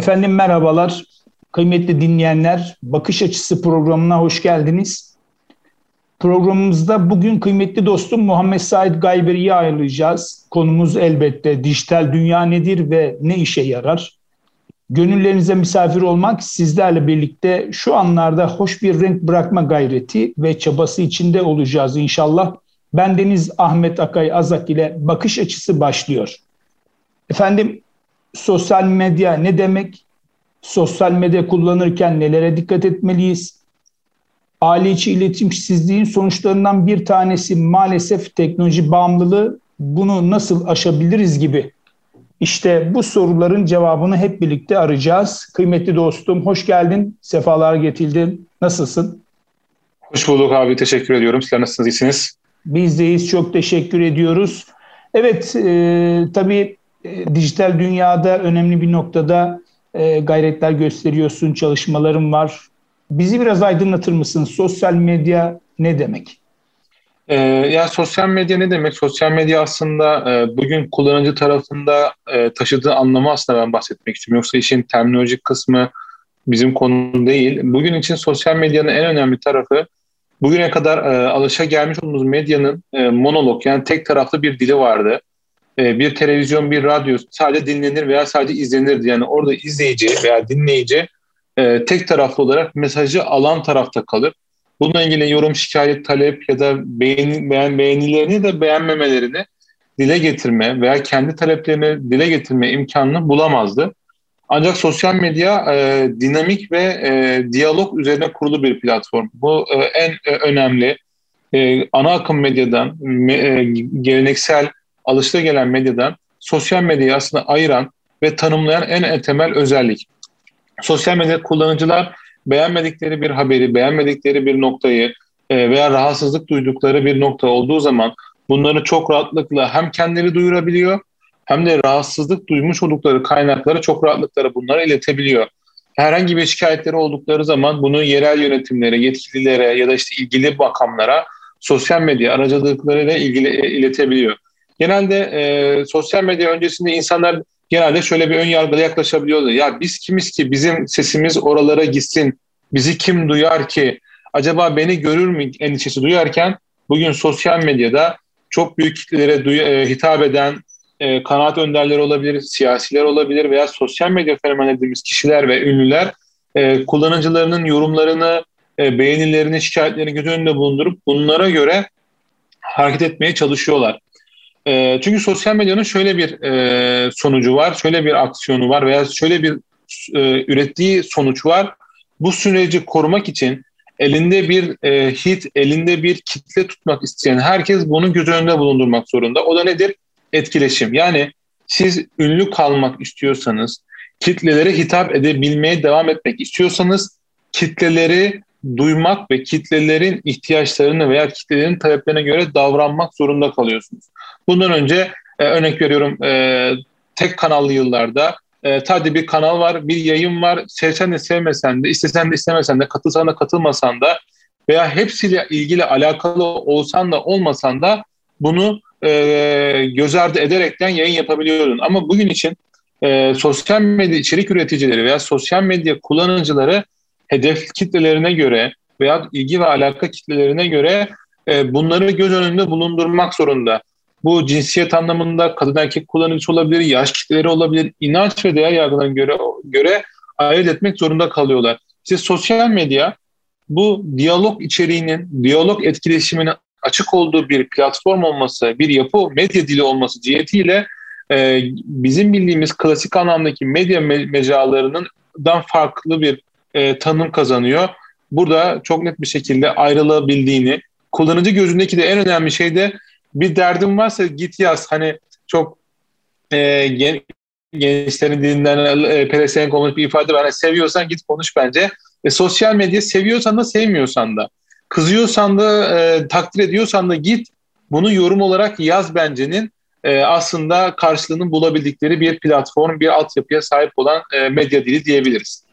Efendim merhabalar. Kıymetli dinleyenler, Bakış Açısı programına hoş geldiniz. Programımızda bugün kıymetli dostum Muhammed Said Gayberi'yi ağırlayacağız. Konumuz elbette dijital dünya nedir ve ne işe yarar? Gönüllerinize misafir olmak sizlerle birlikte şu anlarda hoş bir renk bırakma gayreti ve çabası içinde olacağız inşallah. Ben Deniz Ahmet Akay Azak ile bakış açısı başlıyor. Efendim sosyal medya ne demek? Sosyal medya kullanırken nelere dikkat etmeliyiz? Aile içi iletişimsizliğin sonuçlarından bir tanesi maalesef teknoloji bağımlılığı. Bunu nasıl aşabiliriz gibi. İşte bu soruların cevabını hep birlikte arayacağız. Kıymetli dostum hoş geldin, sefalar getirdin. Nasılsın? Hoş bulduk abi, teşekkür ediyorum. Sizler nasılsınız, iyisiniz? Biz deyiz, çok teşekkür ediyoruz. Evet, e, tabii e, dijital dünyada önemli bir noktada e, gayretler gösteriyorsun, çalışmaların var. Bizi biraz aydınlatır mısın? Sosyal medya ne demek? Ee, ya sosyal medya ne demek? Sosyal medya aslında e, bugün kullanıcı tarafında e, taşıdığı anlamı aslında ben bahsetmek istiyorum. Yoksa işin terminolojik kısmı bizim konu değil. Bugün için sosyal medyanın en önemli tarafı bugüne kadar e, alışa gelmiş olduğumuz medyanın e, monolog yani tek taraflı bir dili vardı. E, bir televizyon, bir radyo sadece dinlenir veya sadece izlenirdi. Yani orada izleyici veya dinleyici e, tek taraflı olarak mesajı alan tarafta kalır. Bununla ilgili yorum, şikayet, talep ya da beğeni, beğen, beğenilerini de beğenmemelerini dile getirme veya kendi taleplerini dile getirme imkanını bulamazdı. Ancak sosyal medya e, dinamik ve e, diyalog üzerine kurulu bir platform. Bu e, en e, önemli e, ana akım medyadan, me, e, geleneksel alışta gelen medyadan sosyal medyayı aslında ayıran ve tanımlayan en temel özellik. Sosyal medya kullanıcılar beğenmedikleri bir haberi, beğenmedikleri bir noktayı e, veya rahatsızlık duydukları bir nokta olduğu zaman bunları çok rahatlıkla hem kendileri duyurabiliyor hem de rahatsızlık duymuş oldukları kaynakları çok rahatlıkla bunlara iletebiliyor. Herhangi bir şikayetleri oldukları zaman bunu yerel yönetimlere, yetkililere ya da işte ilgili makamlara sosyal medya aracılıklarıyla ilgili e, iletebiliyor. Genelde e, sosyal medya öncesinde insanlar genelde şöyle bir ön yargılı yaklaşabiliyordu. Ya biz kimiz ki bizim sesimiz oralara gitsin, bizi kim duyar ki, acaba beni görür mü endişesi duyarken bugün sosyal medyada çok büyük kitlelere duy- e, hitap eden e, kanaat önderleri olabilir, siyasiler olabilir veya sosyal medya fenomeni dediğimiz kişiler ve ünlüler e, kullanıcılarının yorumlarını, e, beğenilerini, şikayetlerini göz önünde bulundurup bunlara göre hareket etmeye çalışıyorlar. E, çünkü sosyal medyanın şöyle bir e, sonucu var, şöyle bir aksiyonu var veya şöyle bir e, ürettiği sonuç var. Bu süreci korumak için elinde bir e, hit, elinde bir kitle tutmak isteyen herkes bunu göz önünde bulundurmak zorunda. O da nedir? Etkileşim. Yani siz ünlü kalmak istiyorsanız, kitlelere hitap edebilmeye devam etmek istiyorsanız kitleleri duymak ve kitlelerin ihtiyaçlarını veya kitlelerin taleplerine göre davranmak zorunda kalıyorsunuz. Bundan önce e, örnek veriyorum e, tek kanallı yıllarda e, sadece bir kanal var, bir yayın var. Sevsen de sevmesen de, istesen de istemesen de, katılsan da katılmasan da veya hepsiyle ilgili alakalı olsan da olmasan da bunu e, göz ardı ederekten yayın yapabiliyordun. Ama bugün için e, sosyal medya içerik üreticileri veya sosyal medya kullanıcıları hedef kitlelerine göre veya ilgi ve alaka kitlelerine göre e, bunları göz önünde bulundurmak zorunda. Bu cinsiyet anlamında kadın erkek kullanıcı olabilir, yaş kitleleri olabilir, inanç ve değer yargılarına göre, göre ayırt etmek zorunda kalıyorlar. İşte sosyal medya bu diyalog içeriğinin, diyalog etkileşiminin açık olduğu bir platform olması, bir yapı medya dili olması cihetiyle e, bizim bildiğimiz klasik anlamdaki medya me mecralarının farklı bir e, tanım kazanıyor. Burada çok net bir şekilde ayrılabildiğini, kullanıcı gözündeki de en önemli şey de bir derdin varsa git yaz. Hani çok e, gen, gençlerin dilinden e, pelesenk olmuş bir ifade var. Hani seviyorsan git konuş bence. E, sosyal medya seviyorsan da sevmiyorsan da. Kızıyorsan da e, takdir ediyorsan da git bunu yorum olarak yaz bence'nin e, aslında karşılığını bulabildikleri bir platform, bir altyapıya sahip olan e, medya dili diyebiliriz.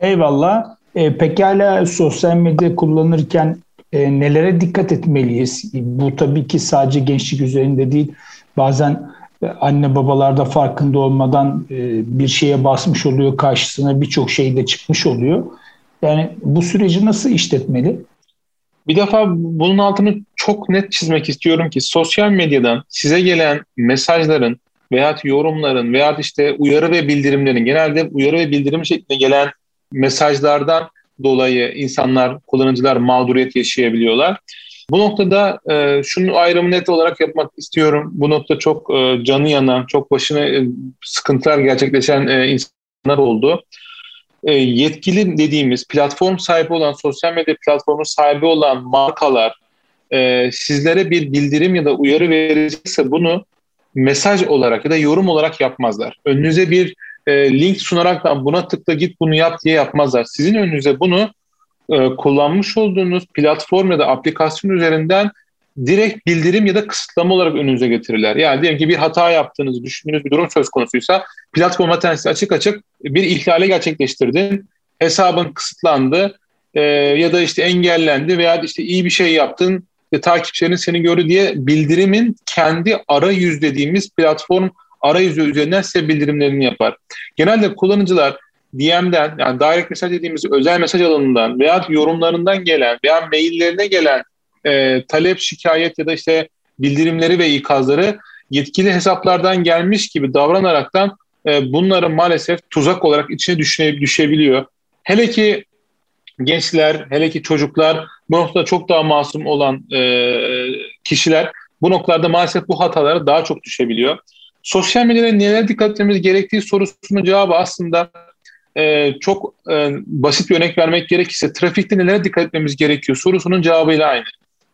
Eyvallah. E, pekala sosyal medya kullanırken e, nelere dikkat etmeliyiz? Bu tabii ki sadece gençlik üzerinde değil. Bazen anne babalar da farkında olmadan e, bir şeye basmış oluyor karşısına birçok şey de çıkmış oluyor. Yani bu süreci nasıl işletmeli? Bir defa bunun altını çok net çizmek istiyorum ki sosyal medyadan size gelen mesajların veya yorumların veya işte uyarı ve bildirimlerin genelde uyarı ve bildirim şeklinde gelen mesajlardan dolayı insanlar, kullanıcılar mağduriyet yaşayabiliyorlar. Bu noktada e, şunu ayrımı net olarak yapmak istiyorum. Bu nokta çok e, canı yanan, çok başına e, sıkıntılar gerçekleşen e, insanlar oldu. E, yetkili dediğimiz platform sahibi olan, sosyal medya platformu sahibi olan markalar e, sizlere bir bildirim ya da uyarı verecekse bunu mesaj olarak ya da yorum olarak yapmazlar. Önünüze bir e, link sunarak da buna tıkla git bunu yap diye yapmazlar. Sizin önünüze bunu e, kullanmış olduğunuz platform ya da aplikasyon üzerinden direkt bildirim ya da kısıtlama olarak önünüze getirirler. Yani diyelim ki bir hata yaptığınızı düşündüğünüz bir durum söz konusuysa platforma tensi açık açık bir ihlale gerçekleştirdin. Hesabın kısıtlandı e, ya da işte engellendi veya işte iyi bir şey yaptın ve takipçilerin seni gördü diye bildirimin kendi arayüz dediğimiz platform arayüzü üzerinden size bildirimlerini yapar. Genelde kullanıcılar DM'den yani direct mesaj dediğimiz özel mesaj alanından veya yorumlarından gelen veya maillerine gelen e, talep, şikayet ya da işte bildirimleri ve ikazları yetkili hesaplardan gelmiş gibi davranaraktan e, bunları maalesef tuzak olarak içine düşe, düşebiliyor. Hele ki gençler, hele ki çocuklar bu noktada çok daha masum olan e, kişiler bu noktalarda maalesef bu hatalara daha çok düşebiliyor. Sosyal medyada neler dikkat etmemiz gerektiği sorusunun cevabı aslında e, çok e, basit bir örnek vermek gerekirse trafikte nelere dikkat etmemiz gerekiyor sorusunun cevabıyla aynı.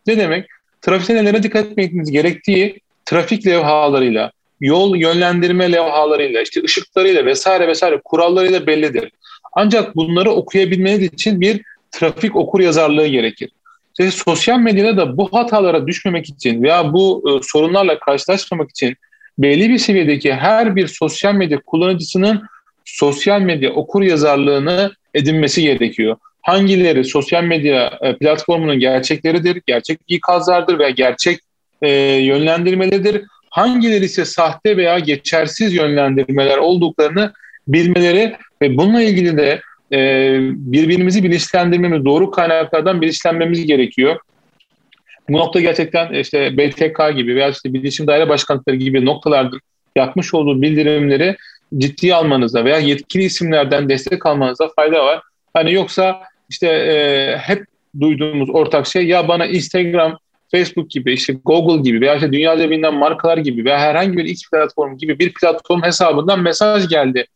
Ne demek? Trafikte nelere dikkat etmemiz gerektiği trafik levhalarıyla, yol yönlendirme levhalarıyla, işte ışıklarıyla vesaire vesaire kurallarıyla bellidir. Ancak bunları okuyabilmeniz için bir trafik okur yazarlığı gerekir. İşte sosyal medyada da bu hatalara düşmemek için veya bu e, sorunlarla karşılaşmamak için belli bir seviyedeki her bir sosyal medya kullanıcısının sosyal medya okur yazarlığını edinmesi gerekiyor. Hangileri sosyal medya e, platformunun gerçekleridir, gerçek ikazlardır veya gerçek e, yönlendirmeleridir. Hangileri ise sahte veya geçersiz yönlendirmeler olduklarını bilmeleri ve bununla ilgili de e, birbirimizi bilinçlendirmemiz, doğru kaynaklardan bilinçlenmemiz gerekiyor. Bu nokta gerçekten işte BTK gibi veya işte bilişim daire başkanlıkları gibi noktalarda yapmış olduğu bildirimleri ciddiye almanızda veya yetkili isimlerden destek almanızda fayda var. Hani yoksa işte e, hep duyduğumuz ortak şey ya bana Instagram, Facebook gibi işte Google gibi veya işte dünyaca bilinen markalar gibi veya herhangi bir X platform gibi bir platform hesabından mesaj geldi.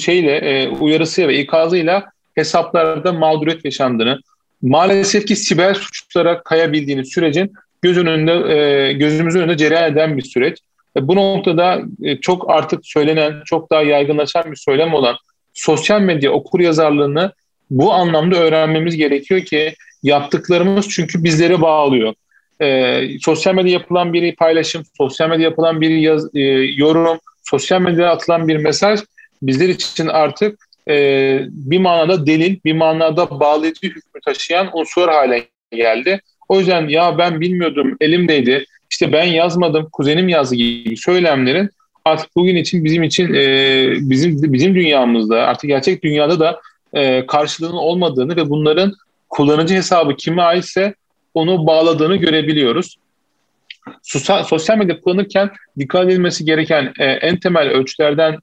Şeyle e, uyarısıyla ve ikazıyla hesaplarda mağduriyet yaşandığını, maalesef ki siber suçlara kayabildiğiniz sürecin göz önünde e, gözümüzün önünde cereyan eden bir süreç. E, bu noktada e, çok artık söylenen, çok daha yaygınlaşan bir söylem olan sosyal medya okur yazarlığını bu anlamda öğrenmemiz gerekiyor ki yaptıklarımız çünkü bizleri bağlıyor. E, sosyal medya yapılan bir paylaşım, sosyal medya yapılan bir yaz, e, yorum, sosyal medyada atılan bir mesaj bizler için artık e, bir manada delil, bir manada bağlayıcı hükmü taşıyan unsur hale geldi. O yüzden ya ben bilmiyordum, elimdeydi, işte ben yazmadım, kuzenim yazdı gibi söylemlerin artık bugün için bizim için e, bizim bizim dünyamızda artık gerçek dünyada da e, karşılığının olmadığını ve bunların kullanıcı hesabı kime aitse onu bağladığını görebiliyoruz. Sosyal, sosyal medya kullanırken dikkat edilmesi gereken e, en temel ölçülerden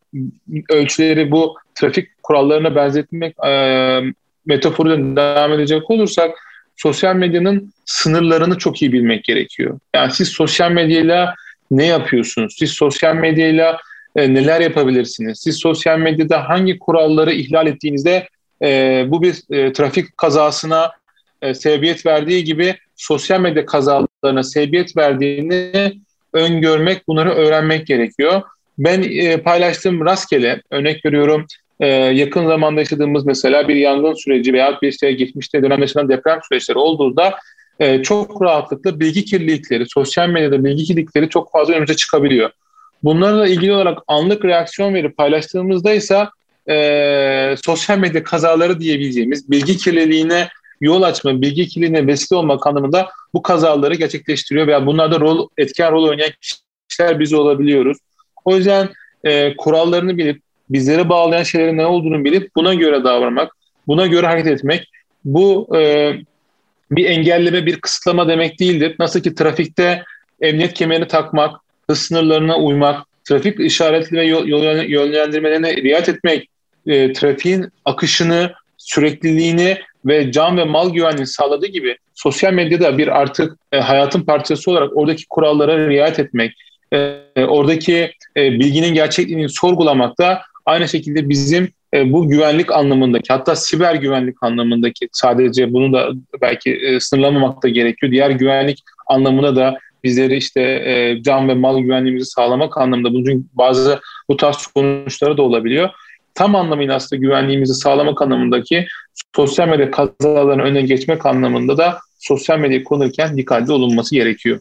ölçüleri bu trafik kurallarına benzetmek e, metaforuyla devam edecek olursak sosyal medyanın sınırlarını çok iyi bilmek gerekiyor. Yani siz sosyal medyayla ne yapıyorsunuz? Siz sosyal medyayla e, neler yapabilirsiniz? Siz sosyal medyada hangi kuralları ihlal ettiğinizde e, bu bir e, trafik kazasına e, sebebiyet verdiği gibi sosyal medya kazalarına sebebiyet verdiğini öngörmek, bunları öğrenmek gerekiyor. Ben e, paylaştığım rastgele, örnek veriyorum e, yakın zamanda yaşadığımız mesela bir yangın süreci veya bir işte geçmişte dönem yaşanan deprem süreçleri olduğunda e, çok rahatlıkla bilgi kirlilikleri, sosyal medyada bilgi kirlilikleri çok fazla önümüze çıkabiliyor. Bunlarla ilgili olarak anlık reaksiyon verip paylaştığımızda ise e, sosyal medya kazaları diyebileceğimiz bilgi kirliliğine yol açma, bilgi kirliliğine vesile olmak anlamında bu kazaları gerçekleştiriyor veya bunlarda rol, etken rol oynayan kişiler biz olabiliyoruz. O yüzden e, kurallarını bilip, bizleri bağlayan şeylerin ne olduğunu bilip buna göre davranmak, buna göre hareket etmek, bu e, bir engelleme, bir kısıtlama demek değildir. Nasıl ki trafikte emniyet kemerini takmak, hız sınırlarına uymak, trafik işaretli ve yol, yönlendirmelerine riayet etmek, e, trafiğin akışını, sürekliliğini ve can ve mal güvenliğini sağladığı gibi sosyal medyada bir artık e, hayatın parçası olarak oradaki kurallara riayet etmek, e, oradaki e, bilginin gerçekliğini sorgulamak da aynı şekilde bizim e, bu güvenlik anlamındaki hatta siber güvenlik anlamındaki sadece bunu da belki e, sınırlamamak da gerekiyor. Diğer güvenlik anlamında da bizleri işte e, can ve mal güvenliğimizi sağlamak anlamında bunun bazı bu tarz sonuçları da olabiliyor. Tam anlamıyla aslında güvenliğimizi sağlamak anlamındaki sosyal medya kazalarının önüne geçmek anlamında da sosyal medya kullanırken dikkatli olunması gerekiyor.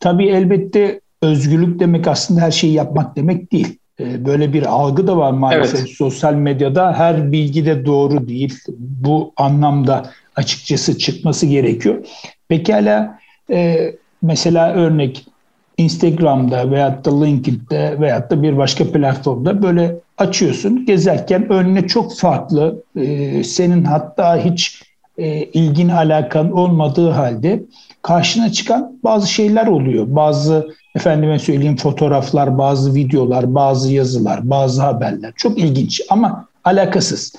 Tabii elbette özgürlük demek aslında her şeyi yapmak demek değil. Ee, böyle bir algı da var maalesef evet. sosyal medyada. Her bilgi de doğru değil. Bu anlamda açıkçası çıkması gerekiyor. Pekala e, mesela örnek Instagram'da veyahut da LinkedIn'de veyahut da bir başka platformda böyle açıyorsun. Gezerken önüne çok farklı, e, senin hatta hiç e, ilgin alakan olmadığı halde karşına çıkan bazı şeyler oluyor. Bazı efendime söyleyeyim fotoğraflar, bazı videolar, bazı yazılar, bazı haberler. Çok ilginç ama alakasız.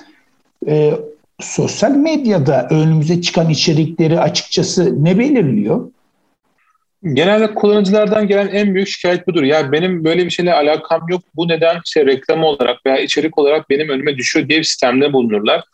E, sosyal medyada önümüze çıkan içerikleri açıkçası ne belirliyor? Genelde kullanıcılardan gelen en büyük şikayet budur. Ya benim böyle bir şeyle alakam yok. Bu neden işte reklam olarak veya içerik olarak benim önüme düşüyor diye bir sistemde bulunurlar.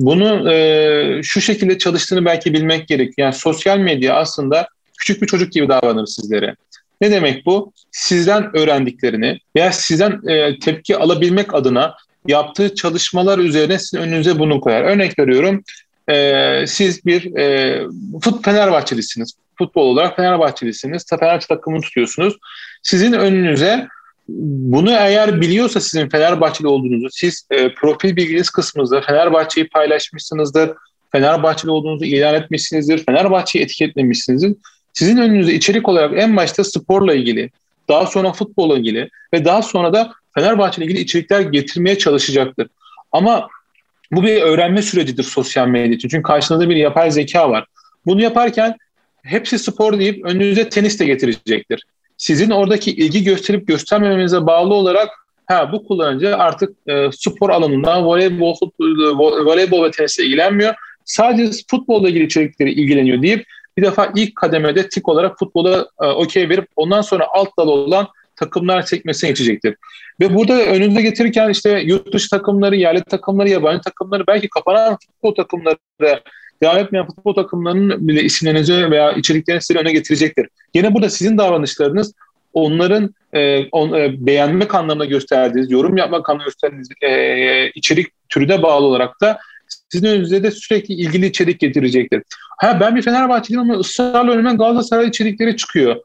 Bunu e, şu şekilde çalıştığını belki bilmek gerekiyor. Yani sosyal medya aslında küçük bir çocuk gibi davranır sizlere. Ne demek bu? Sizden öğrendiklerini veya sizden e, tepki alabilmek adına yaptığı çalışmalar üzerine sizin önünüze bunu koyar. Örnek veriyorum, e, siz bir e, fut Fenerbahçelisiniz. Futbol olarak Fenerbahçelisiniz. Fenerbahçe takımını tutuyorsunuz. Sizin önünüze bunu eğer biliyorsa sizin Fenerbahçeli olduğunuzu, siz e, profil bilginiz kısmınızda Fenerbahçe'yi paylaşmışsınızdır, Fenerbahçeli olduğunuzu ilan etmişsinizdir, Fenerbahçe'yi etiketlemişsinizdir. Sizin önünüze içerik olarak en başta sporla ilgili, daha sonra futbolla ilgili ve daha sonra da Fenerbahçe ile ilgili içerikler getirmeye çalışacaktır. Ama bu bir öğrenme sürecidir sosyal medya için. Çünkü karşınızda bir yapay zeka var. Bunu yaparken hepsi spor deyip önünüze tenis de getirecektir. Sizin oradaki ilgi gösterip göstermemenize bağlı olarak ha bu kullanıcı artık e, spor alanında voleybol, futbol, voleybol ve tenisle ilgilenmiyor. Sadece futbolla ilgili içerikleri ilgileniyor deyip bir defa ilk kademede tik olarak futbola e, okey verip ondan sonra alt dal olan takımlar çekmesine geçecektir. Ve burada önünde getirirken işte yurt dışı takımları, yerli takımları, yabancı takımları, belki kapanan futbol takımları, devam etmeyen futbol takımlarının bile isimlerinizi veya içeriklerini size öne getirecektir. Yine burada sizin davranışlarınız onların e, on, e, beğenmek anlamında gösterdiğiniz, yorum yapmak anlamında gösterdiğiniz e, içerik türüne bağlı olarak da sizin önünüze de sürekli ilgili içerik getirecektir. Ha ben bir Fenerbahçeliyim ama ısrarla önüme Galatasaray içerikleri çıkıyor.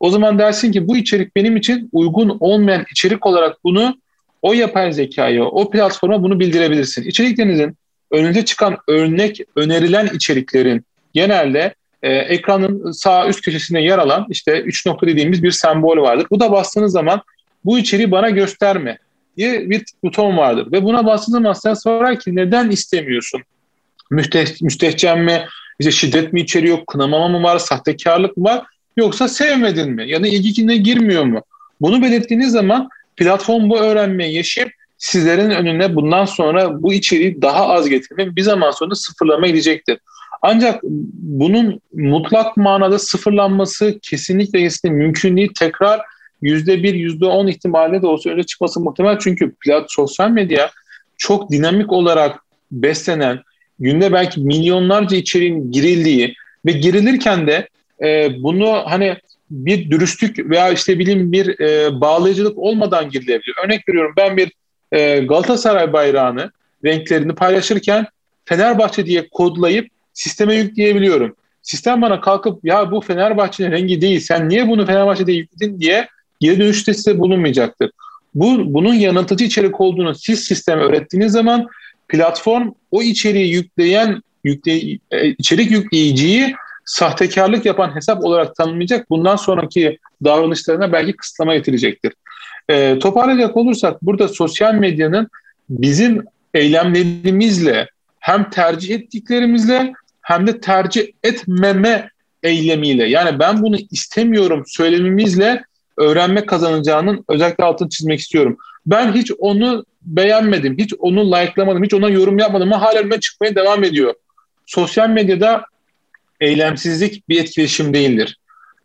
O zaman dersin ki bu içerik benim için uygun olmayan içerik olarak bunu o yapay zekaya, o platforma bunu bildirebilirsin. İçeriklerinizin önünüze çıkan örnek önerilen içeriklerin genelde e, ekranın sağ üst köşesinde yer alan işte 3 nokta dediğimiz bir sembol vardır. Bu da bastığınız zaman bu içeriği bana gösterme diye bir buton vardır. Ve buna bastığınız zaman sen sorar ki neden istemiyorsun? Müste, müstehcen mi? İşte şiddet mi içeriyor? Kınamama mı var? Sahtekarlık mı var? Yoksa sevmedin mi? Ya da girmiyor mu? Bunu belirttiğiniz zaman platform bu öğrenmeyi yaşayıp sizlerin önüne bundan sonra bu içeriği daha az getirmek bir zaman sonra sıfırlama gidecektir. Ancak bunun mutlak manada sıfırlanması kesinlikle kesinlikle mümkün değil. Tekrar yüzde bir, yüzde on ihtimalle de olsa öne çıkması muhtemel. Çünkü plat, sosyal medya çok dinamik olarak beslenen, günde belki milyonlarca içeriğin girildiği ve girilirken de e, bunu hani bir dürüstlük veya işte bileyim bir e, bağlayıcılık olmadan girilebiliyor. Örnek veriyorum ben bir e, Galatasaray bayrağını renklerini paylaşırken Fenerbahçe diye kodlayıp sisteme yükleyebiliyorum. Sistem bana kalkıp ya bu Fenerbahçe'nin rengi değil sen niye bunu Fenerbahçe'de yükledin diye geri dönüşte size bulunmayacaktır. Bu, bunun yanıltıcı içerik olduğunu siz sisteme öğrettiğiniz zaman platform o içeriği yükleyen yükle, e, içerik yükleyiciyi sahtekarlık yapan hesap olarak tanımlayacak. Bundan sonraki davranışlarına belki kısıtlama getirecektir. E, toparlayacak olursak burada sosyal medyanın bizim eylemlerimizle hem tercih ettiklerimizle hem de tercih etmeme eylemiyle yani ben bunu istemiyorum söylemimizle öğrenme kazanacağının özellikle altını çizmek istiyorum. Ben hiç onu beğenmedim, hiç onu like'lamadım, hiç ona yorum yapmadım ama hala önüme çıkmaya devam ediyor. Sosyal medyada eylemsizlik bir etkileşim değildir.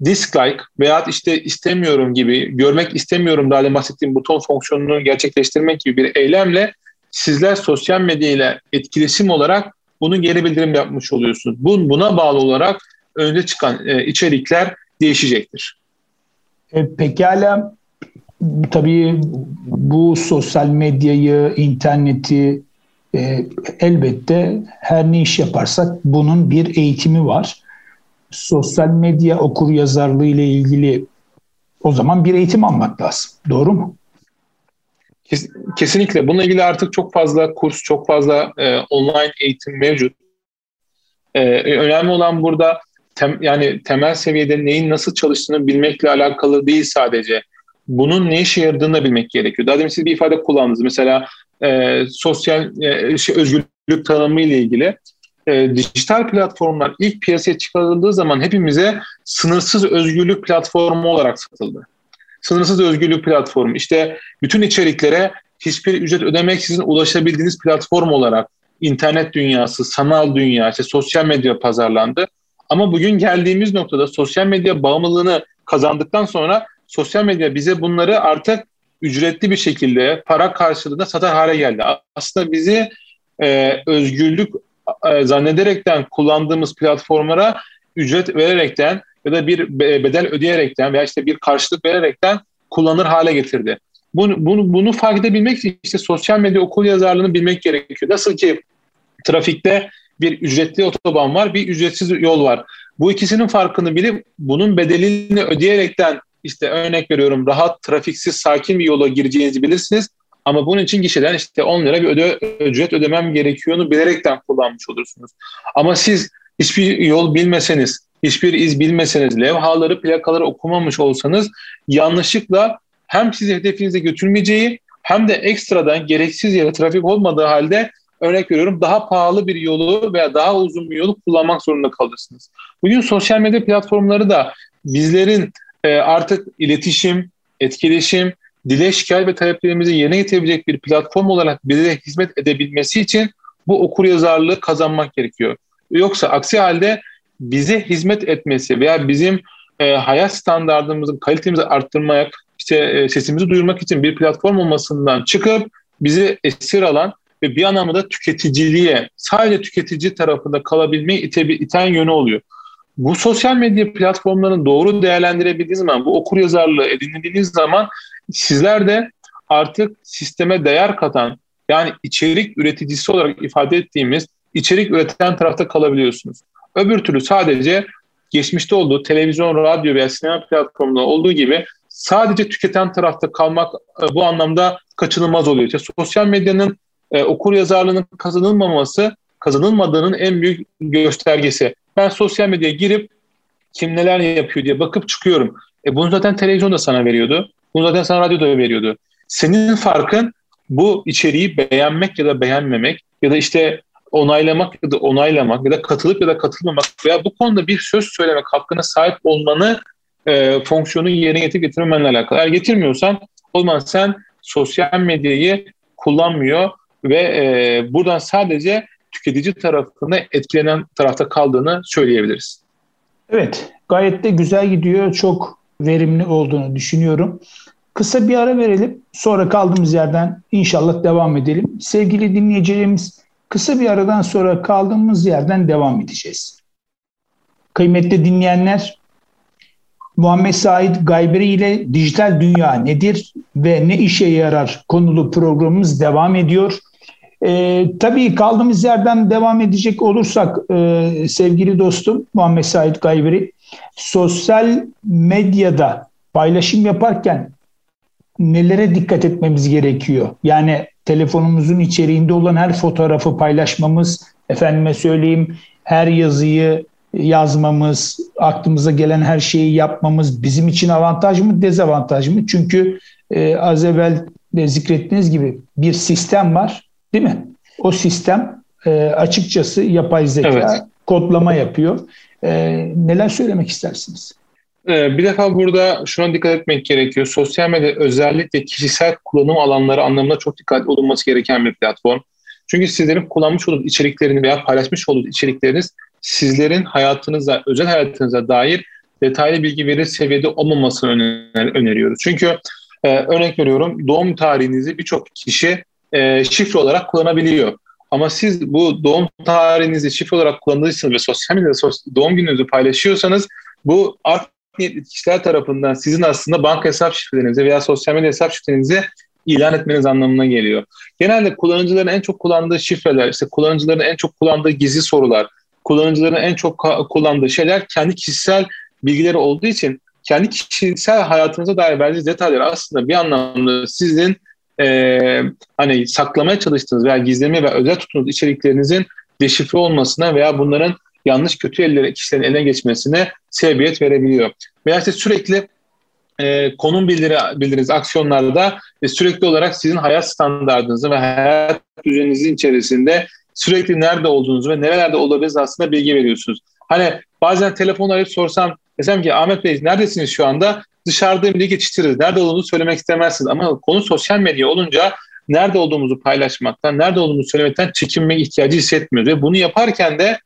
Dislike veya işte istemiyorum gibi, görmek istemiyorum daha bahsettiğim buton fonksiyonunu gerçekleştirmek gibi bir eylemle sizler sosyal medya ile etkileşim olarak bunun geri bildirim yapmış oluyorsunuz. Bun, buna bağlı olarak önde çıkan e, içerikler değişecektir. E, pekala tabii bu sosyal medyayı, interneti e, elbette her ne iş yaparsak bunun bir eğitimi var. Sosyal medya okur yazarlığı ile ilgili o zaman bir eğitim almak lazım. Doğru mu? Kesinlikle. Bununla ilgili artık çok fazla kurs, çok fazla e, online eğitim mevcut. E, önemli olan burada tem, yani temel seviyede neyin nasıl çalıştığını bilmekle alakalı değil sadece. Bunun ne işe yaradığını da bilmek gerekiyor. Daha demin siz bir ifade kullandınız. Mesela e, sosyal e, şey, özgürlük tanımı ile ilgili e, dijital platformlar ilk piyasaya çıkarıldığı zaman hepimize sınırsız özgürlük platformu olarak satıldı. Sınırsız özgürlük platformu. İşte bütün içeriklere hiçbir ücret ödemeksizin ulaşabildiğiniz platform olarak internet dünyası, sanal dünya, işte sosyal medya pazarlandı. Ama bugün geldiğimiz noktada sosyal medya bağımlılığını kazandıktan sonra sosyal medya bize bunları artık ücretli bir şekilde para karşılığında satar hale geldi. Aslında bizi e, özgürlük e, zannederekten kullandığımız platformlara ücret vererekten ya da bir bedel ödeyerekten veya işte bir karşılık vererekten kullanır hale getirdi. Bunu, bunu, bunu fark edebilmek için işte sosyal medya okul yazarlığını bilmek gerekiyor. Nasıl ki trafikte bir ücretli otoban var, bir ücretsiz yol var. Bu ikisinin farkını bilip bunun bedelini ödeyerekten işte örnek veriyorum rahat, trafiksiz, sakin bir yola gireceğinizi bilirsiniz. Ama bunun için gişeden işte 10 lira bir öde, ücret ödemem gerekiyorunu bilerekten kullanmış olursunuz. Ama siz hiçbir yol bilmeseniz, hiçbir iz bilmeseniz, levhaları, plakaları okumamış olsanız yanlışlıkla hem sizi hedefinize götürmeyeceği hem de ekstradan gereksiz yere trafik olmadığı halde örnek veriyorum daha pahalı bir yolu veya daha uzun bir yolu kullanmak zorunda kalırsınız. Bugün sosyal medya platformları da bizlerin e, artık iletişim, etkileşim, dile şikayet ve taleplerimizi yerine getirebilecek bir platform olarak bize hizmet edebilmesi için bu okur yazarlığı kazanmak gerekiyor. Yoksa aksi halde bize hizmet etmesi veya bizim e, hayat standartımızın kalitemizi arttırmak, işte e, sesimizi duyurmak için bir platform olmasından çıkıp bizi esir alan ve bir anlamda tüketiciliğe, sadece tüketici tarafında kalabilmeyi ite, iten yönü oluyor. Bu sosyal medya platformlarını doğru değerlendirebildiğiniz zaman, bu okur yazarlığı edindiğiniz zaman sizler de artık sisteme değer katan, yani içerik üreticisi olarak ifade ettiğimiz içerik üreten tarafta kalabiliyorsunuz. Öbür türlü sadece geçmişte olduğu televizyon, radyo veya sinema platformunda olduğu gibi sadece tüketen tarafta kalmak e, bu anlamda kaçınılmaz oluyor. İşte sosyal medyanın e, okur yazarlığının kazanılmaması, kazanılmadığının en büyük göstergesi. Ben sosyal medyaya girip kim neler yapıyor diye bakıp çıkıyorum. E bunu zaten televizyon da sana veriyordu. Bunu zaten sana radyo da veriyordu. Senin farkın bu içeriği beğenmek ya da beğenmemek ya da işte onaylamak ya da onaylamak ya da katılıp ya da katılmamak veya bu konuda bir söz söylemek hakkına sahip olmanı e, fonksiyonu yerine getirip getirmemenle alakalı. Eğer getirmiyorsan o zaman sen sosyal medyayı kullanmıyor ve e, buradan sadece tüketici tarafına etkilenen tarafta kaldığını söyleyebiliriz. Evet, gayet de güzel gidiyor. Çok verimli olduğunu düşünüyorum. Kısa bir ara verelim. Sonra kaldığımız yerden inşallah devam edelim. Sevgili dinleyicilerimiz kısa bir aradan sonra kaldığımız yerden devam edeceğiz. Kıymetli dinleyenler, Muhammed Said Gayberi ile Dijital Dünya nedir ve ne işe yarar konulu programımız devam ediyor. E, tabii kaldığımız yerden devam edecek olursak e, sevgili dostum Muhammed Said Gayberi, sosyal medyada paylaşım yaparken nelere dikkat etmemiz gerekiyor? Yani telefonumuzun içeriğinde olan her fotoğrafı paylaşmamız, efendime söyleyeyim her yazıyı yazmamız, aklımıza gelen her şeyi yapmamız bizim için avantaj mı, dezavantaj mı? Çünkü e, az evvel de zikrettiğiniz gibi bir sistem var değil mi? O sistem e, açıkçası yapay zeka evet. kodlama yapıyor. E, neler söylemek istersiniz? Ee, bir defa burada şuna dikkat etmek gerekiyor. Sosyal medya özellikle kişisel kullanım alanları anlamında çok dikkat olunması gereken bir platform. Çünkü sizlerin kullanmış olduğunuz içeriklerini veya paylaşmış olduğunuz içerikleriniz sizlerin hayatınıza, özel hayatınıza dair detaylı bilgi verir seviyede olmamasını öner öneriyoruz. Çünkü e, örnek veriyorum doğum tarihinizi birçok kişi e, şifre olarak kullanabiliyor. Ama siz bu doğum tarihinizi şifre olarak kullandıysanız ve sosyal medyada doğum gününüzü paylaşıyorsanız bu art niyetli kişiler tarafından sizin aslında banka hesap şifrelerinizi veya sosyal medya hesap şifrelerinizi ilan etmeniz anlamına geliyor. Genelde kullanıcıların en çok kullandığı şifreler, işte kullanıcıların en çok kullandığı gizli sorular, kullanıcıların en çok kullandığı şeyler kendi kişisel bilgileri olduğu için kendi kişisel hayatınıza dair verdiğiniz detaylar aslında bir anlamda sizin e, hani saklamaya çalıştığınız veya gizlemeye ve özel tuttuğunuz içeriklerinizin deşifre olmasına veya bunların yanlış kötü ellere kişilerin eline geçmesine sebebiyet verebiliyor. Veya işte sürekli e, konum bildiri, bildiriniz aksiyonlarda e, sürekli olarak sizin hayat standartınızı ve hayat düzeninizin içerisinde sürekli nerede olduğunuzu ve nerelerde olabiliriz aslında bilgi veriyorsunuz. Hani bazen telefon arayıp sorsam desem ki Ahmet Bey neredesiniz şu anda? Dışarıdayım diye geçiştiririz. Nerede olduğunu söylemek istemezsiniz. Ama konu sosyal medya olunca nerede olduğumuzu paylaşmaktan, nerede olduğumuzu söylemekten çekinme ihtiyacı hissetmiyoruz. Ve bunu yaparken de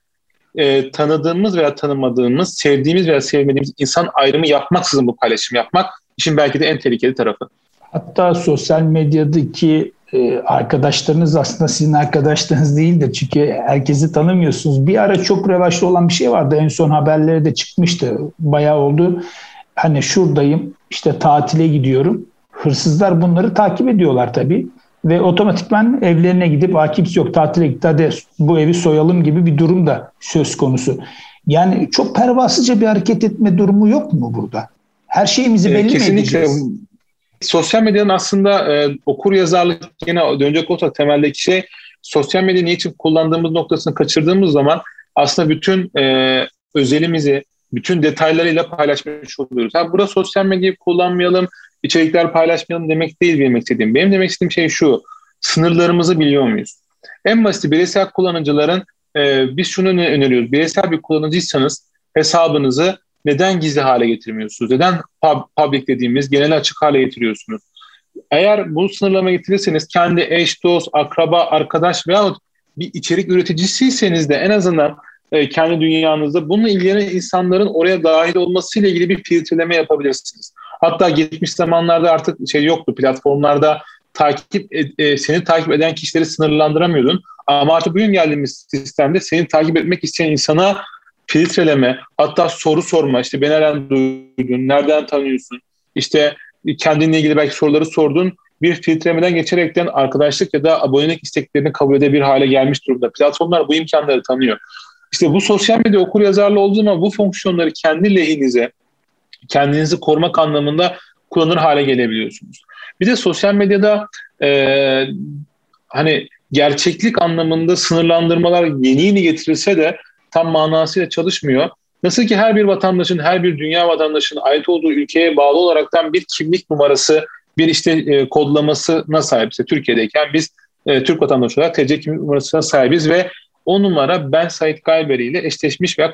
e, tanıdığımız veya tanımadığımız, sevdiğimiz veya sevmediğimiz insan ayrımı yapmaksızın bu paylaşım yapmak işin belki de en tehlikeli tarafı. Hatta sosyal medyadaki e, arkadaşlarınız aslında sizin arkadaşlarınız değildir. Çünkü herkesi tanımıyorsunuz. Bir ara çok revaçlı olan bir şey vardı. En son haberleri de çıkmıştı. Bayağı oldu. Hani şuradayım, işte tatile gidiyorum. Hırsızlar bunları takip ediyorlar tabii ve otomatikman evlerine gidip kimse yok tatile gitti hadi bu evi soyalım gibi bir durum da söz konusu. Yani çok pervasızca bir hareket etme durumu yok mu burada? Her şeyimizi belli Kesinlikle. mi edeceğiz? Sosyal medyanın aslında e, okur yazarlık yine dönecek olsa temeldeki şey sosyal medya niçin kullandığımız noktasını kaçırdığımız zaman aslında bütün e, özelimizi, bütün detaylarıyla paylaşmış oluyoruz. Ha, burada sosyal medyayı kullanmayalım, içerikler paylaşmayalım demek değil benim istediğim. Benim demek istediğim şey şu, sınırlarımızı biliyor muyuz? En basit bireysel kullanıcıların e, biz şunu öneriyoruz. Bireysel bir kullanıcıysanız hesabınızı neden gizli hale getirmiyorsunuz? Neden pub, public dediğimiz genel açık hale getiriyorsunuz? Eğer bu sınırlama getirirseniz kendi eş, dost, akraba, arkadaş veyahut bir içerik üreticisiyseniz de en azından e, kendi dünyanızda bununla ilgilenen insanların oraya dahil olmasıyla ilgili bir filtreleme yapabilirsiniz. Hatta geçmiş zamanlarda artık şey yoktu platformlarda takip e, seni takip eden kişileri sınırlandıramıyordun. Ama artık bugün geldiğimiz sistemde seni takip etmek isteyen insana filtreleme, hatta soru sorma. İşte beni nereden duydun, nereden tanıyorsun? İşte kendinle ilgili belki soruları sordun. Bir filtrelemeden geçerekten arkadaşlık ya da abonelik isteklerini kabul edebilir hale gelmiş durumda. Platformlar bu imkanları tanıyor. İşte bu sosyal medya okur yazarlı olduğu zaman bu fonksiyonları kendi lehinize, kendinizi korumak anlamında kullanır hale gelebiliyorsunuz. Bir de sosyal medyada e, hani gerçeklik anlamında sınırlandırmalar yeni yeni getirilse de tam manasıyla çalışmıyor. Nasıl ki her bir vatandaşın, her bir dünya vatandaşının ait olduğu ülkeye bağlı olaraktan bir kimlik numarası, bir işte e, kodlamasına sahipse Türkiye'deyken biz e, Türk vatandaşı olarak TC kimlik numarasına sahibiz ve o numara ben Sait Galberi ile eşleşmiş veya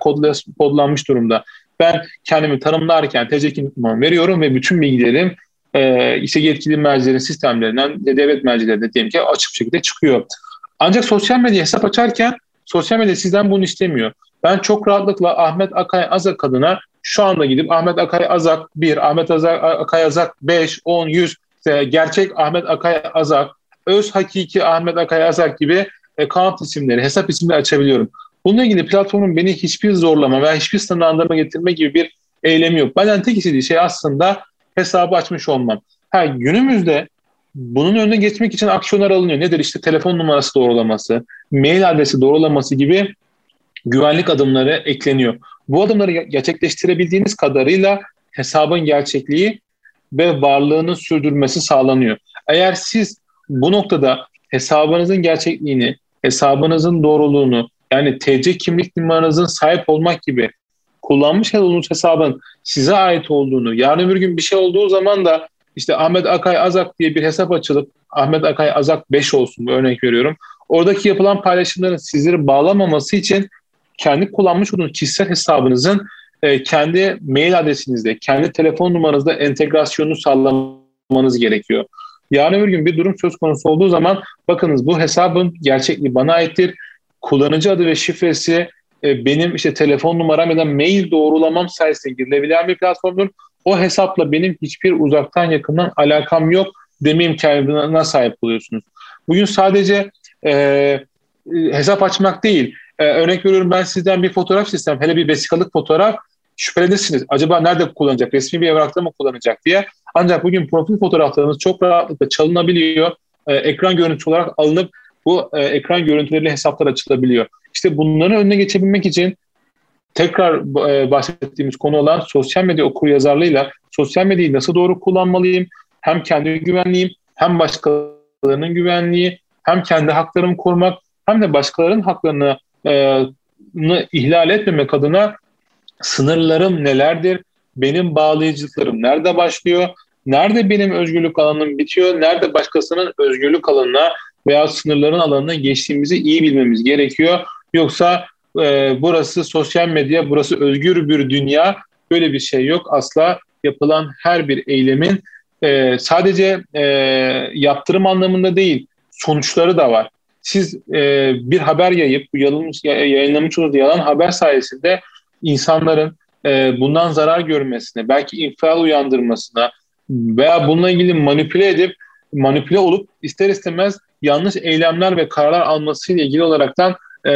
kodlanmış durumda. Ben kendimi tanımlarken TC numaramı veriyorum ve bütün bilgilerim e, işte yetkili mercilerin sistemlerinden de devlet mercilerinde diyelim ki açık şekilde çıkıyor. Ancak sosyal medya hesap açarken sosyal medya sizden bunu istemiyor. Ben çok rahatlıkla Ahmet Akay Azak adına şu anda gidip Ahmet Akay Azak 1, Ahmet Azak, Akay Azak 5, 10, 100, işte gerçek Ahmet Akay Azak, öz hakiki Ahmet Akay Azak gibi account isimleri, hesap isimleri açabiliyorum. Bununla ilgili platformun beni hiçbir zorlama veya hiçbir sınırlandırma getirme gibi bir eylemi yok. Benden tek istediği şey aslında hesabı açmış olmam. Ha, günümüzde bunun önüne geçmek için aksiyonlar alınıyor. Nedir? İşte telefon numarası doğrulaması, mail adresi doğrulaması gibi güvenlik adımları ekleniyor. Bu adımları gerçekleştirebildiğiniz kadarıyla hesabın gerçekliği ve varlığını sürdürmesi sağlanıyor. Eğer siz bu noktada hesabınızın gerçekliğini, hesabınızın doğruluğunu yani TC kimlik numaranızın sahip olmak gibi kullanmış olduğunuz hesabın size ait olduğunu, yarın bir gün bir şey olduğu zaman da işte Ahmet Akay Azak diye bir hesap açılıp Ahmet Akay Azak 5 olsun örnek veriyorum. Oradaki yapılan paylaşımların sizleri bağlamaması için kendi kullanmış olduğunuz kişisel hesabınızın e, kendi mail adresinizde, kendi telefon numaranızda entegrasyonunu sağlamanız gerekiyor. Yarın bir gün bir durum söz konusu olduğu zaman bakınız bu hesabın gerçekliği bana aittir. Kullanıcı adı ve şifresi e, benim işte telefon numaram ya da mail doğrulamam sayesinde girilebilen bir platformdur. O hesapla benim hiçbir uzaktan yakından alakam yok deme imkanına sahip oluyorsunuz. Bugün sadece e, hesap açmak değil. E, örnek veriyorum ben sizden bir fotoğraf sistem, hele bir vesikalık fotoğraf şüphelenirsiniz. Acaba nerede kullanacak? Resmi bir evrakta mı kullanacak diye. Ancak bugün profil fotoğraflarınız çok rahatlıkla çalınabiliyor. E, ekran görüntüsü olarak alınıp bu e, ekran görüntüleriyle hesaplar açılabiliyor. İşte bunların önüne geçebilmek için tekrar e, bahsettiğimiz konu olan sosyal medya okuryazarlığıyla sosyal medyayı nasıl doğru kullanmalıyım? Hem kendi güvenliğim hem başkalarının güvenliği hem kendi haklarımı korumak hem de başkalarının haklarını e, ihlal etmemek adına sınırlarım nelerdir? Benim bağlayıcılıklarım nerede başlıyor? Nerede benim özgürlük alanım bitiyor? Nerede başkasının özgürlük alanına veya sınırların alanına geçtiğimizi iyi bilmemiz gerekiyor. Yoksa e, burası sosyal medya, burası özgür bir dünya. Böyle bir şey yok. Asla yapılan her bir eylemin e, sadece e, yaptırım anlamında değil, sonuçları da var. Siz e, bir haber yayıp, yayınlamış, olduğunuz yalan haber sayesinde insanların e, bundan zarar görmesine, belki infial uyandırmasına veya bununla ilgili manipüle edip manipüle olup ister istemez yanlış eylemler ve kararlar almasıyla ilgili olaraktan e,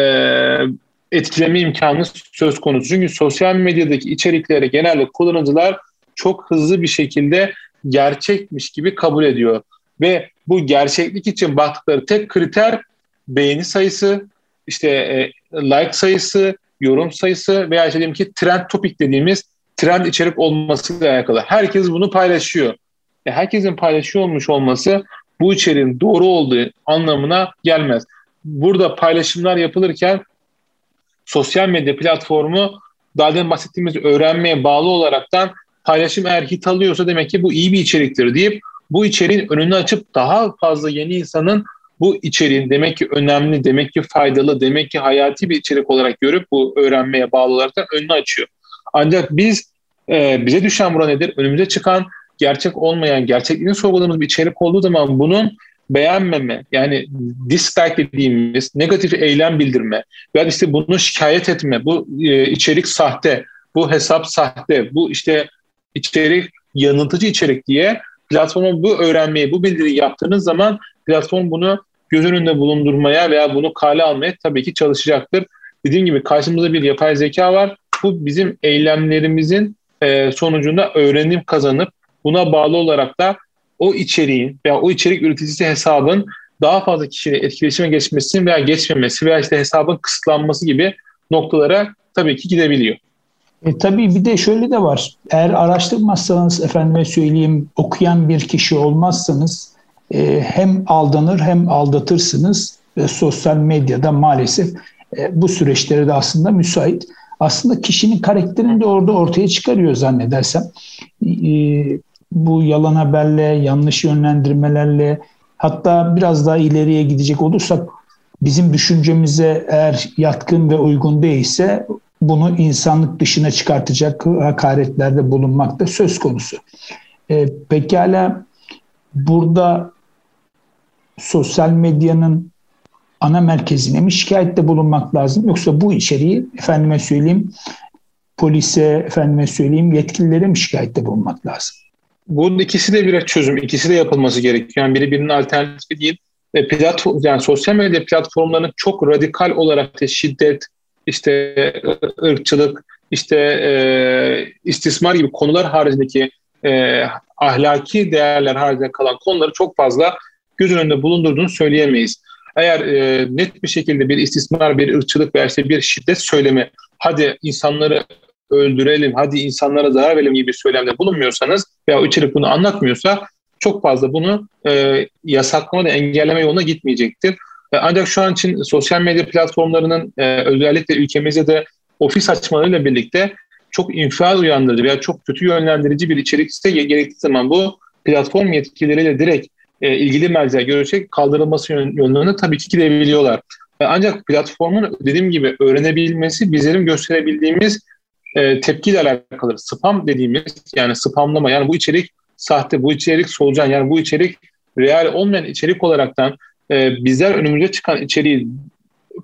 etkileme imkanı söz konusu. Çünkü sosyal medyadaki içeriklere genelde kullanıcılar çok hızlı bir şekilde gerçekmiş gibi kabul ediyor. Ve bu gerçeklik için baktıkları tek kriter beğeni sayısı, işte e, like sayısı, yorum sayısı veya işte ki trend topik dediğimiz trend içerik olmasıyla alakalı. Herkes bunu paylaşıyor. E, herkesin paylaşıyor olmuş olması bu içeriğin doğru olduğu anlamına gelmez. Burada paylaşımlar yapılırken sosyal medya platformu daha demin bahsettiğimiz öğrenmeye bağlı olaraktan paylaşım eğer hit alıyorsa demek ki bu iyi bir içeriktir deyip bu içeriğin önünü açıp daha fazla yeni insanın bu içeriğin demek ki önemli, demek ki faydalı, demek ki hayati bir içerik olarak görüp bu öğrenmeye bağlı olarak önünü açıyor. Ancak biz e, bize düşen bura nedir? Önümüze çıkan gerçek olmayan, gerçekliğini sorguladığımız bir içerik olduğu zaman bunun beğenmeme yani dislike dediğimiz negatif eylem bildirme veya işte bunu şikayet etme bu e, içerik sahte bu hesap sahte bu işte içerik yanıltıcı içerik diye platforma bu öğrenmeyi bu bildiriyi yaptığınız zaman platform bunu göz önünde bulundurmaya veya bunu kale almaya tabii ki çalışacaktır. Dediğim gibi karşımızda bir yapay zeka var. Bu bizim eylemlerimizin e, sonucunda öğrenim kazanıp buna bağlı olarak da o içeriğin veya o içerik üreticisi hesabın daha fazla kişiyle etkileşime geçmesi veya geçmemesi veya işte hesabın kısıtlanması gibi noktalara tabii ki gidebiliyor. E, tabii bir de şöyle de var. Eğer araştırmazsanız efendime söyleyeyim okuyan bir kişi olmazsanız e, hem aldanır hem aldatırsınız. Ve sosyal medyada maalesef e, bu süreçlere de aslında müsait. Aslında kişinin karakterini de orada ortaya çıkarıyor zannedersem. E, bu yalan haberle, yanlış yönlendirmelerle hatta biraz daha ileriye gidecek olursak bizim düşüncemize eğer yatkın ve uygun değilse bunu insanlık dışına çıkartacak hakaretlerde bulunmak da söz konusu. E, pekala burada sosyal medyanın ana merkezine mi şikayette bulunmak lazım yoksa bu içeriği efendime söyleyeyim polise efendime söyleyeyim yetkililere mi şikayette bulunmak lazım? Bunun ikisi de bir çözüm, ikisi de yapılması gerekiyor. Yani biri birinin alternatifi değil. Ve platform, yani sosyal medya platformlarının çok radikal olarak da şiddet, işte ırkçılık, işte e, istismar gibi konular haricindeki e, ahlaki değerler haricinde kalan konuları çok fazla göz önünde bulundurduğunu söyleyemeyiz. Eğer e, net bir şekilde bir istismar, bir ırkçılık veya işte bir şiddet söylemi, hadi insanları öldürelim, hadi insanlara zarar verelim gibi bir söylemde bulunmuyorsanız veya içerik bunu anlatmıyorsa çok fazla bunu e, yasaklama da engelleme yoluna gitmeyecektir. E, ancak şu an için sosyal medya platformlarının e, özellikle ülkemizde de ofis açmalarıyla birlikte çok infial uyandırıcı veya çok kötü yönlendirici bir içerik ise gerektiği zaman bu platform yetkilileriyle direkt e, ilgili merceğe görüşerek kaldırılması yönlerine tabii ki gidebiliyorlar. E, ancak platformun dediğim gibi öğrenebilmesi bizlerin gösterebildiğimiz e, tepkiyle alakalı. Spam dediğimiz yani spamlama yani bu içerik sahte, bu içerik solucan yani bu içerik real olmayan içerik olaraktan e, bizler önümüze çıkan içeriği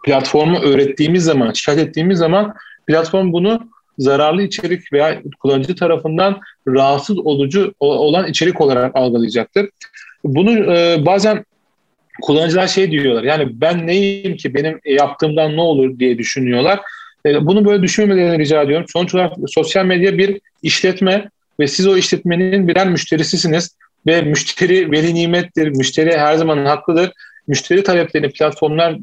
platformu öğrettiğimiz zaman, şikayet ettiğimiz zaman platform bunu zararlı içerik veya kullanıcı tarafından rahatsız olucu olan içerik olarak algılayacaktır. Bunu e, bazen kullanıcılar şey diyorlar yani ben neyim ki benim yaptığımdan ne olur diye düşünüyorlar. E, bunu böyle düşünmemelerini rica ediyorum. Sonuç olarak sosyal medya bir işletme ve siz o işletmenin birer müşterisisiniz ve müşteri veli nimettir. Müşteri her zaman haklıdır. Müşteri taleplerini platformlar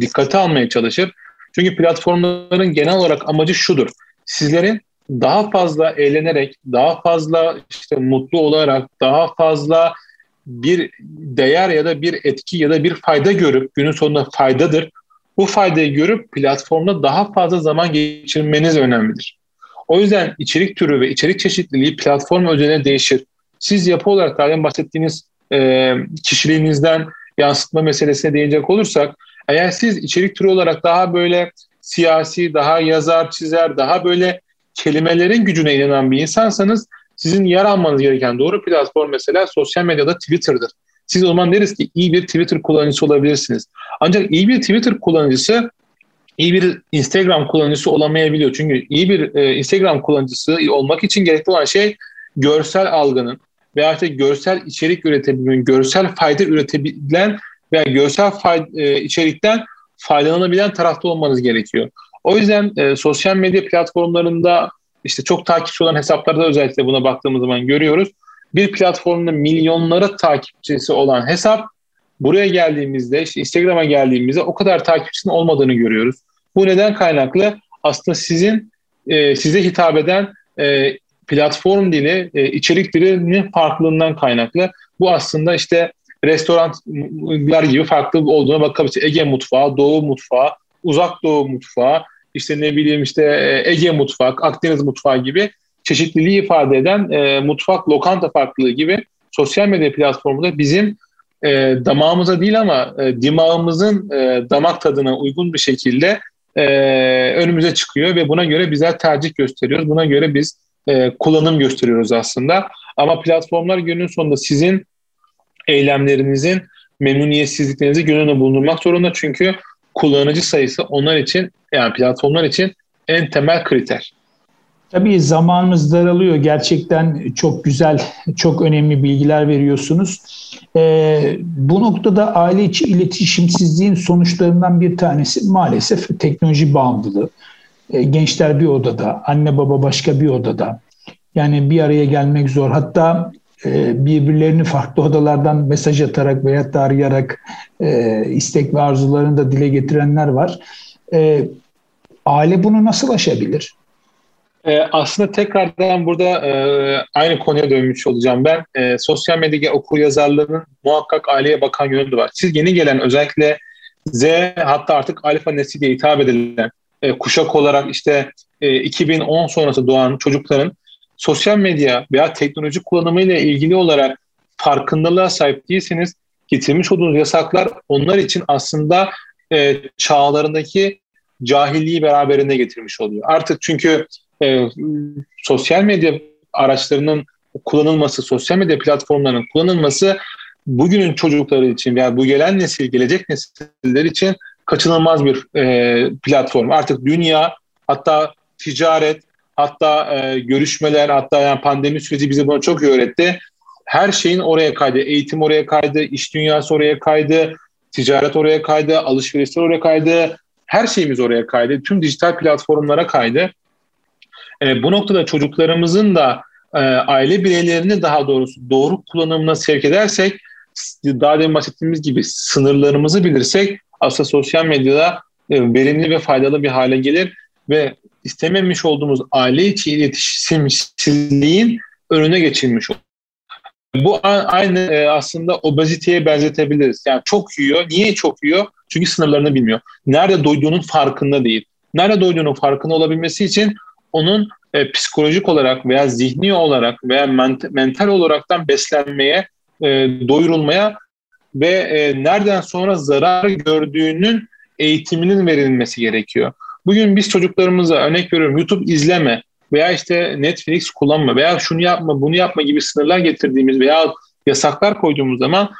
dikkate almaya çalışır. Çünkü platformların genel olarak amacı şudur. Sizlerin daha fazla eğlenerek, daha fazla işte mutlu olarak, daha fazla bir değer ya da bir etki ya da bir fayda görüp günün sonunda faydadır. Bu faydayı görüp platformda daha fazla zaman geçirmeniz önemlidir. O yüzden içerik türü ve içerik çeşitliliği platform özeline değişir. Siz yapı olarak daha bahsettiğiniz e, kişiliğinizden yansıtma meselesine değinecek olursak eğer siz içerik türü olarak daha böyle siyasi, daha yazar, çizer, daha böyle kelimelerin gücüne inanan bir insansanız sizin yer almanız gereken doğru platform mesela sosyal medyada Twitter'dır. Siz o zaman deriz ki iyi bir Twitter kullanıcısı olabilirsiniz. Ancak iyi bir Twitter kullanıcısı iyi bir Instagram kullanıcısı olamayabiliyor. Çünkü iyi bir e, Instagram kullanıcısı olmak için gerekli olan şey görsel algının veya işte görsel içerik üretebilen, görsel fayda üretebilen veya görsel fayda, e, içerikten faydalanabilen tarafta olmanız gerekiyor. O yüzden e, sosyal medya platformlarında işte çok takipçi olan hesaplarda özellikle buna baktığımız zaman görüyoruz. Bir platformda milyonlara takipçisi olan hesap buraya geldiğimizde işte Instagram'a geldiğimizde o kadar takipçisinin olmadığını görüyoruz. Bu neden kaynaklı? Aslında sizin e, size hitap eden e, platform dili, e, içerik dilinin farklılığından kaynaklı. Bu aslında işte restoranlar gibi farklı olduğuna bakabiliriz. Ege mutfağı, Doğu mutfağı, Uzak Doğu mutfağı, işte ne bileyim işte e, Ege mutfak, Akdeniz mutfağı gibi çeşitliliği ifade eden e, mutfak, lokanta farklılığı gibi sosyal medya platformunda bizim e, damağımıza değil ama e, dimağımızın e, damak tadına uygun bir şekilde e, önümüze çıkıyor ve buna göre bizler tercih gösteriyoruz. Buna göre biz e, kullanım gösteriyoruz aslında. Ama platformlar günün sonunda sizin eylemlerinizin memnuniyetsizliklerinizi göz önüne bulundurmak zorunda. Çünkü kullanıcı sayısı onlar için yani platformlar için en temel kriter. Tabii zamanımız daralıyor. Gerçekten çok güzel, çok önemli bilgiler veriyorsunuz. Ee, bu noktada aile içi iletişimsizliğin sonuçlarından bir tanesi maalesef teknoloji bağımlılığı. Ee, gençler bir odada, anne baba başka bir odada. Yani bir araya gelmek zor. Hatta birbirlerini farklı odalardan mesaj atarak veya da arayarak e, istek ve arzularını da dile getirenler var. E, aile bunu nasıl aşabilir? E, aslında tekrardan burada e, aynı konuya dönmüş olacağım. Ben e, sosyal medyada okur yazarlığının muhakkak aileye bakan yönü var. Siz yeni gelen özellikle Z hatta artık alfa nesli diye hitap edilen e, kuşak olarak işte e, 2010 sonrası doğan çocukların sosyal medya veya teknoloji kullanımıyla ilgili olarak farkındalığa sahip değilseniz getirmiş olduğunuz yasaklar onlar için aslında e, çağlarındaki cahilliği beraberinde getirmiş oluyor. Artık çünkü e, sosyal medya araçlarının kullanılması, sosyal medya platformlarının kullanılması bugünün çocukları için veya bu gelen nesil, gelecek nesiller için kaçınılmaz bir e, platform. Artık dünya, hatta ticaret, hatta e, görüşmeler, hatta yani pandemi süreci bize bunu çok öğretti. Her şeyin oraya kaydı. Eğitim oraya kaydı, iş dünyası oraya kaydı, ticaret oraya kaydı, alışverişler oraya kaydı. Her şeyimiz oraya kaydı. Tüm dijital platformlara kaydı. E, bu noktada çocuklarımızın da e, aile bireylerini daha doğrusu doğru kullanımına sevk edersek daha demin bahsettiğimiz gibi sınırlarımızı bilirsek aslında sosyal medyada e, verimli ve faydalı bir hale gelir ve istememiş olduğumuz aile içi iletişimsizliğin önüne geçilmiş olur. Bu aynı e, aslında obeziteye benzetebiliriz. Yani çok yiyor. Niye çok yiyor? Çünkü sınırlarını bilmiyor. Nerede doyduğunun farkında değil. Nerede doyduğunun farkında olabilmesi için onun e, psikolojik olarak veya zihni olarak veya ment- mental olaraktan beslenmeye, e, doyurulmaya ve e, nereden sonra zarar gördüğünün eğitiminin verilmesi gerekiyor. Bugün biz çocuklarımıza örnek veriyorum YouTube izleme veya işte Netflix kullanma veya şunu yapma bunu yapma gibi sınırlar getirdiğimiz veya yasaklar koyduğumuz zaman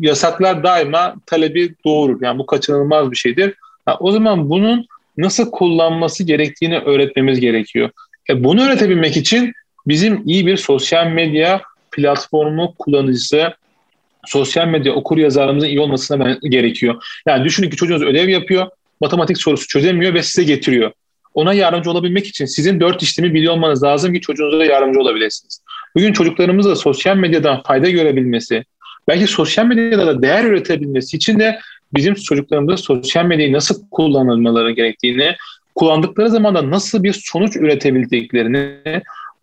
yasaklar daima talebi doğurur. Yani bu kaçınılmaz bir şeydir. Yani o zaman bunun nasıl kullanması gerektiğini öğretmemiz gerekiyor. E bunu öğretebilmek için bizim iyi bir sosyal medya platformu kullanıcısı, sosyal medya okur yazarımızın iyi olmasına gerekiyor. Yani düşünün ki çocuğunuz ödev yapıyor, matematik sorusu çözemiyor ve size getiriyor. Ona yardımcı olabilmek için sizin dört işlemi biliyor olmanız lazım ki çocuğunuza yardımcı olabilirsiniz. Bugün çocuklarımız da sosyal medyadan fayda görebilmesi, belki sosyal medyada da değer üretebilmesi için de bizim çocuklarımızın sosyal medyayı nasıl kullanılmaları gerektiğini, kullandıkları zaman da nasıl bir sonuç üretebildiklerini,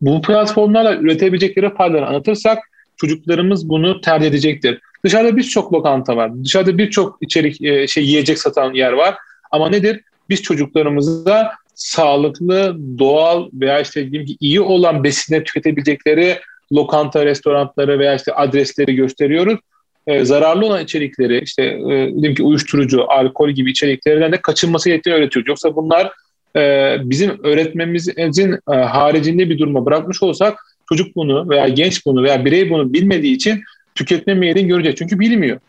bu platformlarla üretebilecekleri faydaları anlatırsak çocuklarımız bunu tercih edecektir. Dışarıda birçok lokanta var. Dışarıda birçok içerik e, şey yiyecek satan yer var. Ama nedir? Biz çocuklarımıza sağlıklı, doğal veya işte diyeyim ki iyi olan besinleri tüketebilecekleri lokanta, restoranları veya işte adresleri gösteriyoruz. Ee, zararlı olan içerikleri işte e, diyelim ki uyuşturucu, alkol gibi içeriklerden de kaçınması gerektiğini öğretiyoruz. Yoksa bunlar e, bizim öğretmemizin e, haricinde bir duruma bırakmış olsak çocuk bunu veya genç bunu veya birey bunu bilmediği için tüketme meyilini görecek. Çünkü bilmiyor.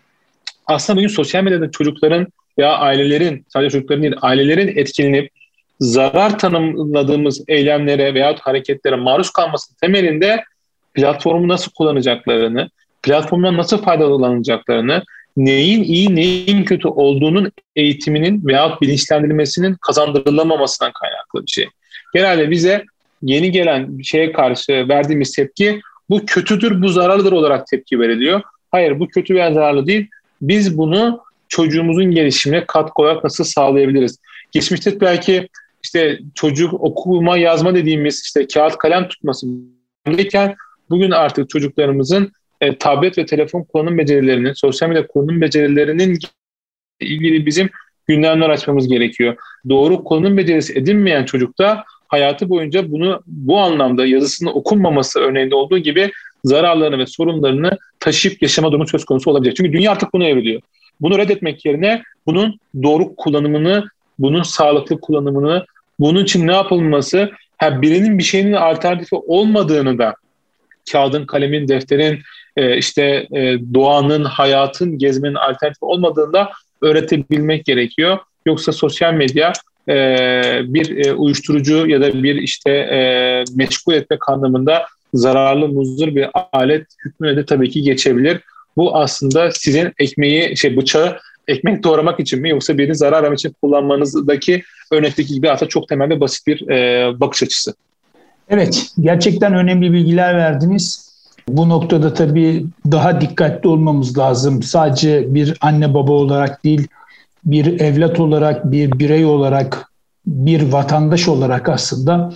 Aslında bugün sosyal medyada çocukların veya ailelerin, sadece çocukların değil, ailelerin etkilenip zarar tanımladığımız eylemlere veya hareketlere maruz kalması temelinde platformu nasıl kullanacaklarını, platformdan nasıl faydalanacaklarını, neyin iyi neyin kötü olduğunun eğitiminin veya bilinçlendirilmesinin kazandırılamamasından kaynaklı bir şey. Genelde bize yeni gelen bir şeye karşı verdiğimiz tepki bu kötüdür, bu zararlıdır olarak tepki veriliyor. Hayır bu kötü veya zararlı değil. Biz bunu çocuğumuzun gelişimine katkı olarak nasıl sağlayabiliriz? Geçmişte belki işte çocuk okuma yazma dediğimiz işte kağıt kalem tutması gereken bugün artık çocuklarımızın e, tablet ve telefon kullanım becerilerinin, sosyal medya kullanım becerilerinin ilgili bizim gündemler açmamız gerekiyor. Doğru kullanım becerisi edinmeyen çocukta hayatı boyunca bunu bu anlamda yazısını okunmaması örneğinde olduğu gibi zararlarını ve sorunlarını taşıyıp yaşama durumu söz konusu olabilir. Çünkü dünya artık bunu evriliyor. Bunu reddetmek yerine bunun doğru kullanımını, bunun sağlıklı kullanımını, bunun için ne yapılması, ha birinin bir şeyinin alternatifi olmadığını da kağıdın, kalemin, defterin, e, işte e, doğanın, hayatın, gezmenin alternatifi olmadığında öğretebilmek gerekiyor. Yoksa sosyal medya e, bir e, uyuşturucu ya da bir işte e, meşgul etmek anlamında zararlı, muzdur bir alet hükmüne de tabii ki geçebilir. Bu aslında sizin ekmeği, şey bıçağı ekmek doğramak için mi yoksa birini zarar vermek için kullanmanızdaki örnekteki gibi aslında çok temel ve basit bir e, bakış açısı. Evet, gerçekten önemli bilgiler verdiniz. Bu noktada tabii daha dikkatli olmamız lazım. Sadece bir anne baba olarak değil, bir evlat olarak, bir birey olarak, bir vatandaş olarak aslında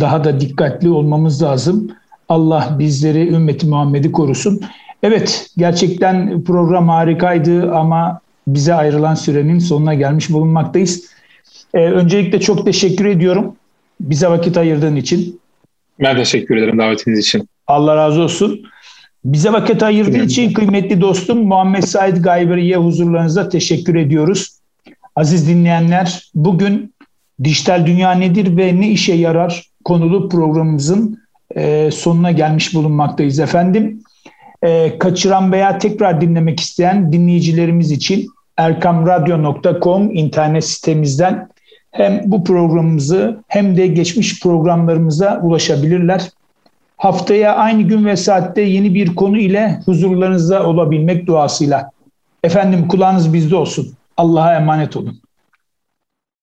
daha da dikkatli olmamız lazım. Allah bizleri ümmeti Muhammed'i korusun. Evet, gerçekten program harikaydı ama bize ayrılan sürenin sonuna gelmiş bulunmaktayız. Ee, öncelikle çok teşekkür ediyorum bize vakit ayırdığın için. Ben teşekkür ederim davetiniz için. Allah razı olsun. Bize vakit ayırdığı için kıymetli dostum Muhammed Said Gayberi'ye huzurlarınızda teşekkür ediyoruz. Aziz dinleyenler, bugün dijital dünya nedir ve ne işe yarar konulu programımızın e, sonuna gelmiş bulunmaktayız efendim. E, kaçıran veya tekrar dinlemek isteyen dinleyicilerimiz için erkamradyo.com internet sitemizden hem bu programımızı hem de geçmiş programlarımıza ulaşabilirler. Haftaya aynı gün ve saatte yeni bir konu ile huzurlarınızda olabilmek duasıyla. Efendim kulağınız bizde olsun. Allah'a emanet olun.